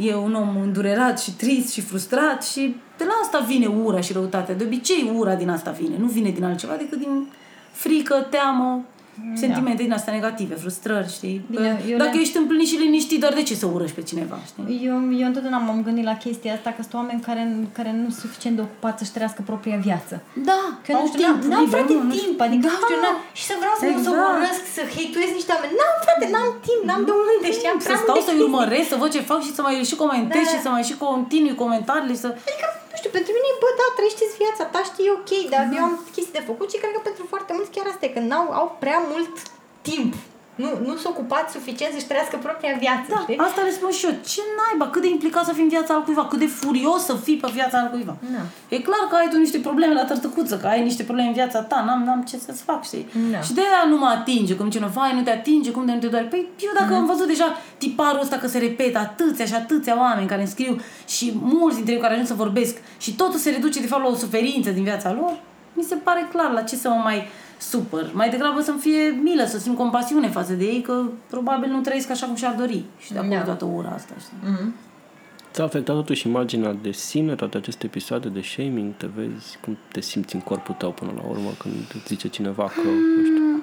e un om îndurerat și trist și frustrat și de la asta vine ura și răutatea. De obicei ura din asta vine, nu vine din altceva decât din frică, teamă, sentimente da. din astea negative, frustrări, știi? Bine, eu Dacă le... ești împlinit și liniștit, dar de ce să urăști pe cineva, știi? Eu, eu întotdeauna m-am gândit la chestia asta, că sunt oameni care, care nu sunt suficient de ocupați să-și trăiască propria viață. Da, că nu știu, timp, n-am, n-am frate nu, timp, adică da. nu știu, n-am, și să vreau să exact. să urăsc, să hate niște oameni. N-am, frate, n-am timp, n-am de unde, știi, am Să stau să-i urmăresc, să văd ce fac și să mai și comentez da. și să mai și continui comentariile, să... Adică nu știu, pentru mine, bă, da, trăiește viața ta, știi, ok, dar mm. eu am chestii de făcut și cred că pentru foarte mulți chiar asta e, că n-au, au prea mult timp. Nu, nu sunt ocupați suficient să-și trăiască propria viață, da, știi? asta le spun și eu. Ce naiba, cât de implicat să fii în viața al cuiva, cât de furios să fii pe viața al cuiva. Da. E clar că ai tu niște probleme la tărtăcuță, că ai niște probleme în viața ta, n-am, n-am ce să-ți fac, știi? Da. Și de aia nu mă atinge, cum cineva, vai, nu te atinge, cum de nu te doare. Păi eu dacă mm. am văzut deja tiparul ăsta că se repetă atâția și atâția oameni care îmi scriu și mulți dintre ei care ajung să vorbesc și totul se reduce de fapt la o suferință din viața lor, mi se pare clar la ce să mă mai super. Mai degrabă să-mi fie milă, să simt compasiune față de ei, că probabil nu trăiesc așa cum și-ar dori. Și de acolo da. toată ura asta, știi? Mm-hmm. Ți-a afectat totuși imaginea de sine, toate aceste episoade de shaming, te vezi, cum te simți în corpul tău până la urmă când îți zice cineva că, mm, nu știu...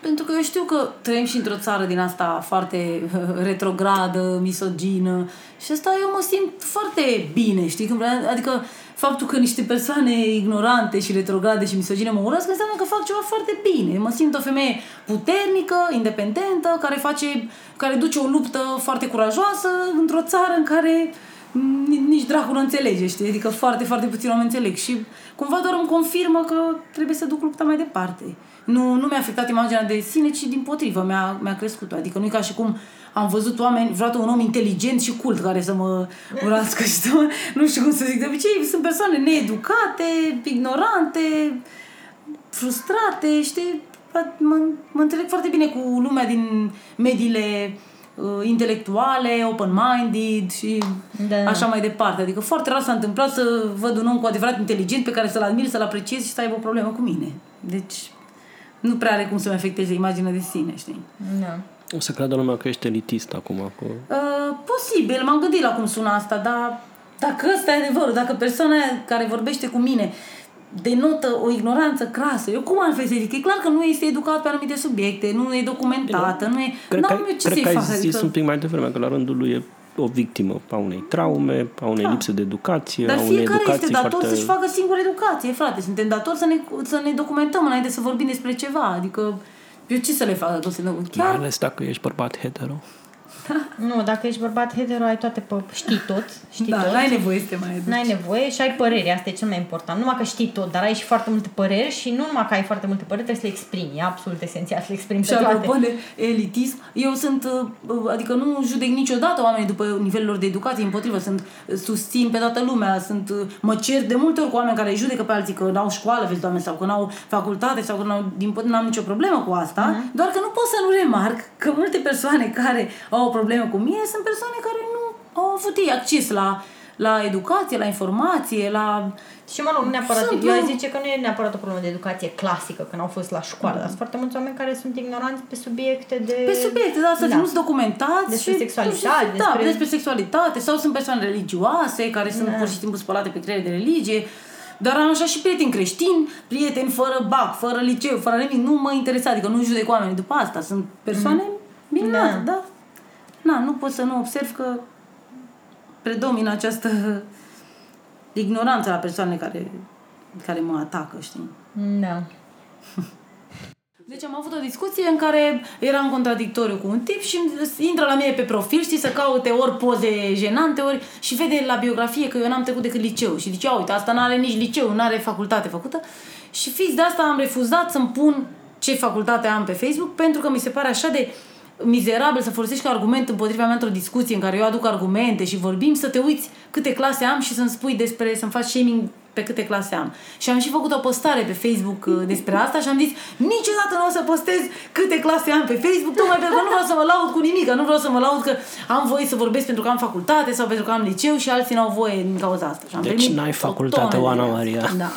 Pentru că eu știu că trăim și într-o țară din asta foarte retrogradă, misogină și asta eu mă simt foarte bine, știi? Adică faptul că niște persoane ignorante și retrograde și misogine mă urăsc, înseamnă că fac ceva foarte bine. Mă simt o femeie puternică, independentă, care face, care duce o luptă foarte curajoasă într-o țară în care nici dracu nu înțelege, știi? Adică foarte, foarte puțin oameni înțeleg. Și cumva doar îmi confirmă că trebuie să duc lupta mai departe. Nu, nu mi-a afectat imaginea de sine, ci din potrivă mi-a, mi-a crescut Adică nu e ca și cum am văzut oameni, vreodată un om inteligent și cult care să mă urască și să mă, nu știu cum să zic, de obicei sunt persoane needucate, ignorante, frustrate, știi? Mă, mă înțeleg foarte bine cu lumea din mediile uh, intelectuale, open-minded și da. așa mai departe. Adică foarte rar s-a întâmplat să văd un om cu adevărat inteligent pe care să-l admir, să-l apreciez și să aibă o problemă cu mine. Deci nu prea are cum să-mi afecteze imaginea de sine, știi? Da. O să creadă lumea că ești elitist acum. Cu... Uh, posibil, m-am gândit la cum sună asta, dar dacă ăsta e adevărul, dacă persoana care vorbește cu mine denotă o ignoranță crasă. Eu cum altfel să zic? E clar că nu este educat pe anumite subiecte, nu e documentată, nu e... Cred că, eu ce cred că ai zis adică... un pic mai devreme, că la rândul lui e o victimă a unei traume, a unei da. lipse de educație, Dar a unei educație este dator foarte... să-și facă singur educație, frate. Suntem datori să ne, să ne documentăm înainte să vorbim despre ceva. Adică eu ce să le fac dacă se Chiar... Mai ales dacă ești bărbat hetero. Nu, dacă ești bărbat hetero, ai toate pe... știi tot. Știi da, tot. n-ai nevoie să te mai educi. N-ai nevoie și ai păreri, asta e cel mai important. Numai că știi tot, dar ai și foarte multe păreri și nu numai că ai foarte multe păreri, trebuie să le exprimi. E absolut esențial să le exprimi și apropo de elitism, eu sunt, uh, adică nu judec niciodată oamenii după nivelul lor de educație, împotrivă, sunt, susțin pe toată lumea, sunt, uh, mă cer de multe ori cu oameni care judecă pe alții că n-au școală, vezi, doamne, sau că n-au facultate, sau că n-au, din n-am nicio problemă cu asta, uh-huh. doar că nu pot să nu remarc că multe persoane care au o problemă cu mine sunt persoane care nu au avut ei acces la, la educație, la informație, la... Și mă rog, nu neapărat, sunt, eu aș zice că nu e neapărat o problemă de educație clasică, când au fost la școală, mm. dar sunt foarte mulți oameni care sunt ignoranți pe subiecte de... Pe subiecte, da, să da. nu documentați. Despre și, sexualitate. Și, da, despre... despre sexualitate, sau sunt persoane religioase care sunt da. pur și simplu spălate pe creier de religie, dar am așa și prieteni creștini, prieteni fără bac, fără liceu, fără nimic, nu mă interesează, adică nu judec oamenii după asta, sunt persoane mm. minunate, da. da na, nu pot să nu observ că predomină această ignoranță la persoane care, care mă atacă, știi? Da. Deci am avut o discuție în care era în contradictoriu cu un tip și intră la mine pe profil, știi, să caute ori poze jenante, ori și vede la biografie că eu n-am trecut decât liceu. Și zice, uite, asta n-are nici liceu, n-are facultate făcută. Și fix de asta am refuzat să-mi pun ce facultate am pe Facebook, pentru că mi se pare așa de mizerabil să folosești ca argument împotriva mea într-o discuție în care eu aduc argumente și vorbim, să te uiți câte clase am și să-mi spui despre, să-mi faci shaming pe câte clase am. Și am și făcut o postare pe Facebook uh, despre asta și am zis niciodată nu o să postez câte clase am pe Facebook, tocmai pentru că nu vreau să mă laud cu nimic, nu vreau să mă laud că am voie să vorbesc pentru că am facultate sau pentru că am liceu și alții n-au voie din cauza asta. Și am deci n-ai facultate, Oana Maria. Da,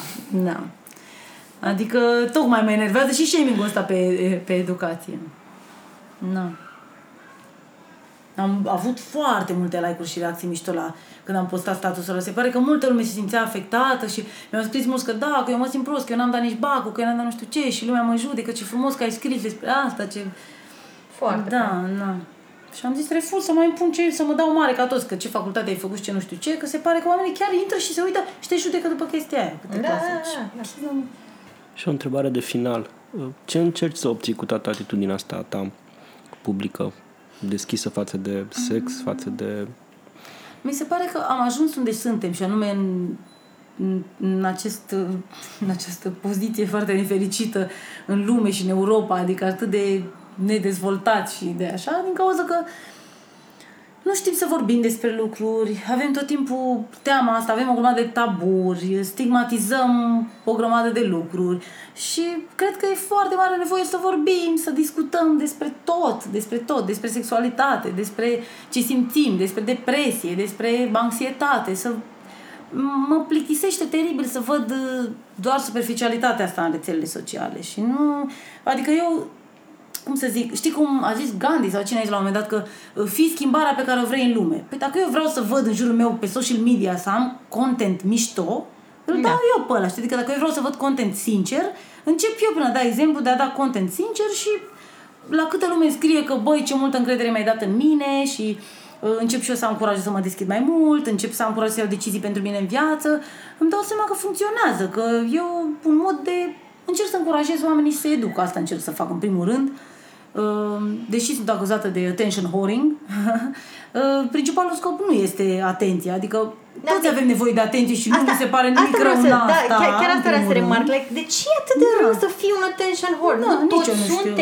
da. Adică tocmai mă enervează și shaming-ul ăsta pe, pe educație. Nu. Am avut foarte multe like-uri și reacții mișto la când am postat statusul ăla. Se pare că multă lume se simțea afectată și mi-au scris mulți că da, că eu mă simt prost, că eu n-am dat nici bacul, că eu n-am dat nu știu ce și lumea mă judecă, ce frumos că ai scris despre asta, ce... Foarte Da, da. Și am zis, refuz să mai impun ce, să mă dau mare ca toți, că ce facultate ai făcut și ce nu știu ce, că se pare că oamenii chiar intră și se uită și te judecă după chestia aia. Câte Da, clase. da, da. Și o întrebare de final. Ce încerci să obții cu toată atitudinea asta a ta publică, deschisă față de sex, față de... Mi se pare că am ajuns unde suntem și anume în, în, în, acest, în această poziție foarte nefericită în lume și în Europa, adică atât de nedezvoltat și de așa, din cauza că nu știm să vorbim despre lucruri, avem tot timpul teama asta, avem o grămadă de taburi, stigmatizăm o grămadă de lucruri. Și cred că e foarte mare nevoie să vorbim, să discutăm despre tot, despre tot, despre sexualitate, despre ce simțim, despre depresie, despre anxietate, să mă plictisește teribil să văd uh, doar superficialitatea asta în rețelele sociale. Și nu... Adică eu cum să zic, știi cum a zis Gandhi sau cine a zis la un moment dat că uh, fii schimbarea pe care o vrei în lume. Păi dacă eu vreau să văd în jurul meu pe social media să am content mișto, îl Da. dau eu pe ăla, știi? Adică dacă eu vreau să văd content sincer, încep eu până a da exemplu de a da content sincer și la câtă lume îmi scrie că, băi, ce multă încredere mi-ai dat în mine și uh, încep și eu să am curajul să mă deschid mai mult, încep să am curaj să iau decizii pentru mine în viață, îmi dau seama că funcționează, că eu un mod de... încerc să încurajez oamenii să se educ, asta încerc să fac în primul rând, Uh, deși sunt acuzată de attention whoring, uh, principalul scop nu este atenția, adică Da, toți de- avem nevoie de atenție și nu mi se pare nimic asta rău vreau în să, asta. Da, chiar, chiar asta în vreau să primul remarc. rând. Like, de ce e atât de Da. rău să fii un attention whore? Da, nu nici toți eu nu știu.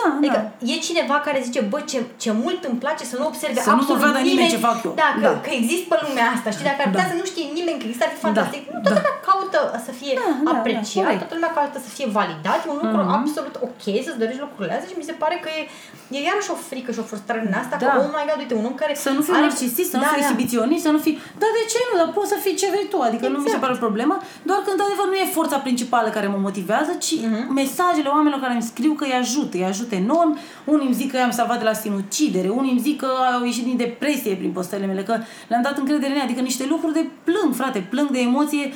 Suntem. Da, adică da. e cineva care zice, bă, ce, ce mult îmi place să nu observe Să nu mă absolut vadă nimeni ce fac eu. Da, că, Da. că există pe lumea asta, știi, dacă ar putea Da. să nu știe nimeni că există, ar fi fantastic. Da, Nu, toată da. lumea caută să fie Da, da, da, apreciat, corect. toată lumea caută să fie validat, e un lucru Mhm. absolut ok să-ți dorești lucrurile astea și mi se pare că e, e iarăși o frică și o frustrare în asta, Da. că, oh my god, uite, un om care Să nu fii are- narcisist, să nu Da, fii da. exhibiționist, să nu fii... Dar de ce nu? Dar poți să fii ce vrei tu. Adică nu mi se Exact. pare o problemă. Doar că, într-adevăr, nu e forța principală care mă motivează, ci Mhm. mesajele oamenilor care îmi scriu că îi ajută. Îi ajută enorm. Unii îmi zic că i-am salvat de la sinucidere, unii îmi zic că au ieșit din depresie prin postările mele, că le-am dat încredere în ea. Adică niște lucruri de plâng, frate, plâng de emoție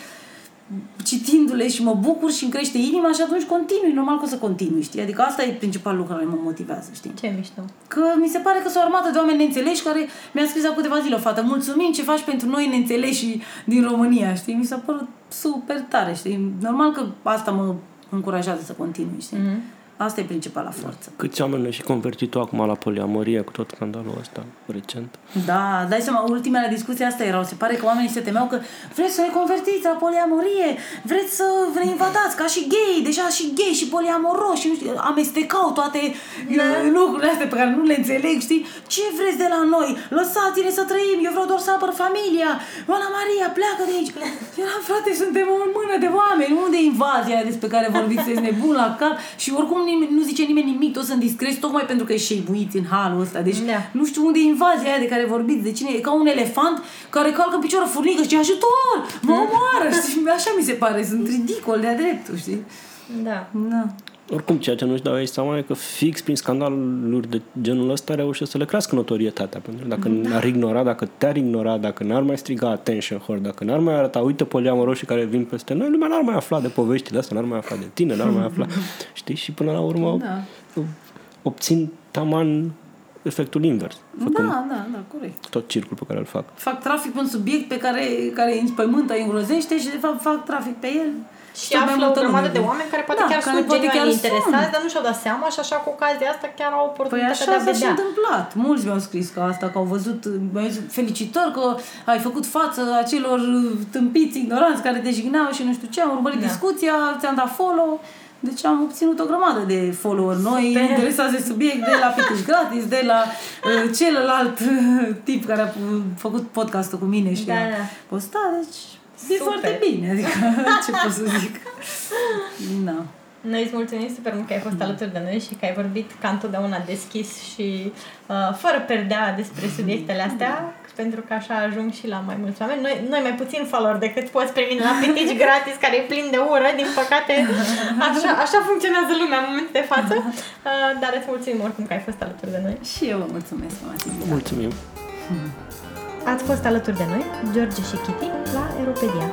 citindu-le și mă bucur și îmi crește inima și atunci continui, normal că o să continui, știi? Adică asta e principalul lucru care mă motivează, știi? Ce mișto. Că mi se pare că sunt o armată de oameni neînțeleși care mi-a scris acum câteva zile o fată. Mulțumim ce faci pentru noi neînțeleși din România, știi? Mi s-a părut super tare, știi? Normal că asta mă încurajează să continui, știi? Mm-hmm. Asta e principala forță. Câți oameni ai și convertit tu acum la poliamorie cu tot scandalul ăsta recent? Da, dai seama, ultimele discuții astea erau. Se pare că oamenii se temeau că vreți să ne convertiți la poliamorie, vreți să vă invadați ca și gay, deja și gay și poliamoroși, și nu știu, amestecau toate da. lucrurile astea pe care nu le înțeleg, știi? Ce vreți de la noi? Lăsați-ne să trăim, eu vreau doar să apăr familia. Oana Maria, pleacă de aici. Era, frate, suntem o mână de oameni. Unde e invazia aia despre care vorbiți? Sunteți nebun la cap și oricum nimeni, nu zice nimeni nimic, toți sunt discreți, tocmai pentru că e șeibuiți în halul ăsta. Deci Da. nu știu unde e invazia aia de care vorbiți, de cine e, ca un elefant care calcă în picior o furnică și zice, ajutor, mă omoară, știi? Așa mi se pare, sunt ridicol de-a dreptul, știi? Da. Da. Oricum, ceea ce nu-și dau ei seama e că fix prin scandaluri de genul ăsta reușesc să le crească notorietatea. Pentru că dacă Da. n-ar ignora, dacă te-ar ignora, dacă n-ar mai striga attention whore, dacă n-ar mai arăta, uite poliamoroșii care vin peste noi, lumea n-ar mai afla de poveștile astea, n-ar mai afla de tine, n-ar mai afla, știi? Și până la urmă Da. obțin taman efectul invers, făcând Da, da, da, corect. tot circul pe care îl fac. Fac trafic pe un subiect pe care, care îi înspăimântă, îi îngrozește și de fapt fac trafic pe el Și tot mai află o multă grămadă lume. de oameni care poate Da, chiar care sunt poate genuine chiar interesați, sunt. dar nu și-au dat seama și așa cu ocazia asta chiar au Păi oportunitatea așa de a s-a și vedea. întâmplat. Mulți mi-au scris că asta, că au văzut, mi-au zis, felicitări că ai făcut față acelor tâmpiți ignoranți care te jigneau și nu știu ce, am urmărit Da. discuția, ți-am dat follow. Deci am obținut o grămadă de follower noi, Super. interesați de subiect, de la Pitiș Gratis, de la uh, celălalt uh, tip care a pu- făcut podcastul cu mine și Da, a da. postat, deci e Super. foarte bine, adică ce pot să zic. Da. Noi îți mulțumim super mult că ai fost alături de noi și că ai vorbit ca întotdeauna deschis și uh, fără perdea despre subiectele astea, pentru că așa ajung și la mai mulți oameni. Noi, noi mai puțin follower decât poți primi la pitici gratis, care e plin de ură, din păcate așa, așa funcționează lumea în momentul de față, uh, dar îți mulțumim oricum că ai fost alături de noi. Și eu vă mulțumesc că m-ați invitat. Mulțumim! Ați fost alături de noi, George și Kitty, la Aeropedia.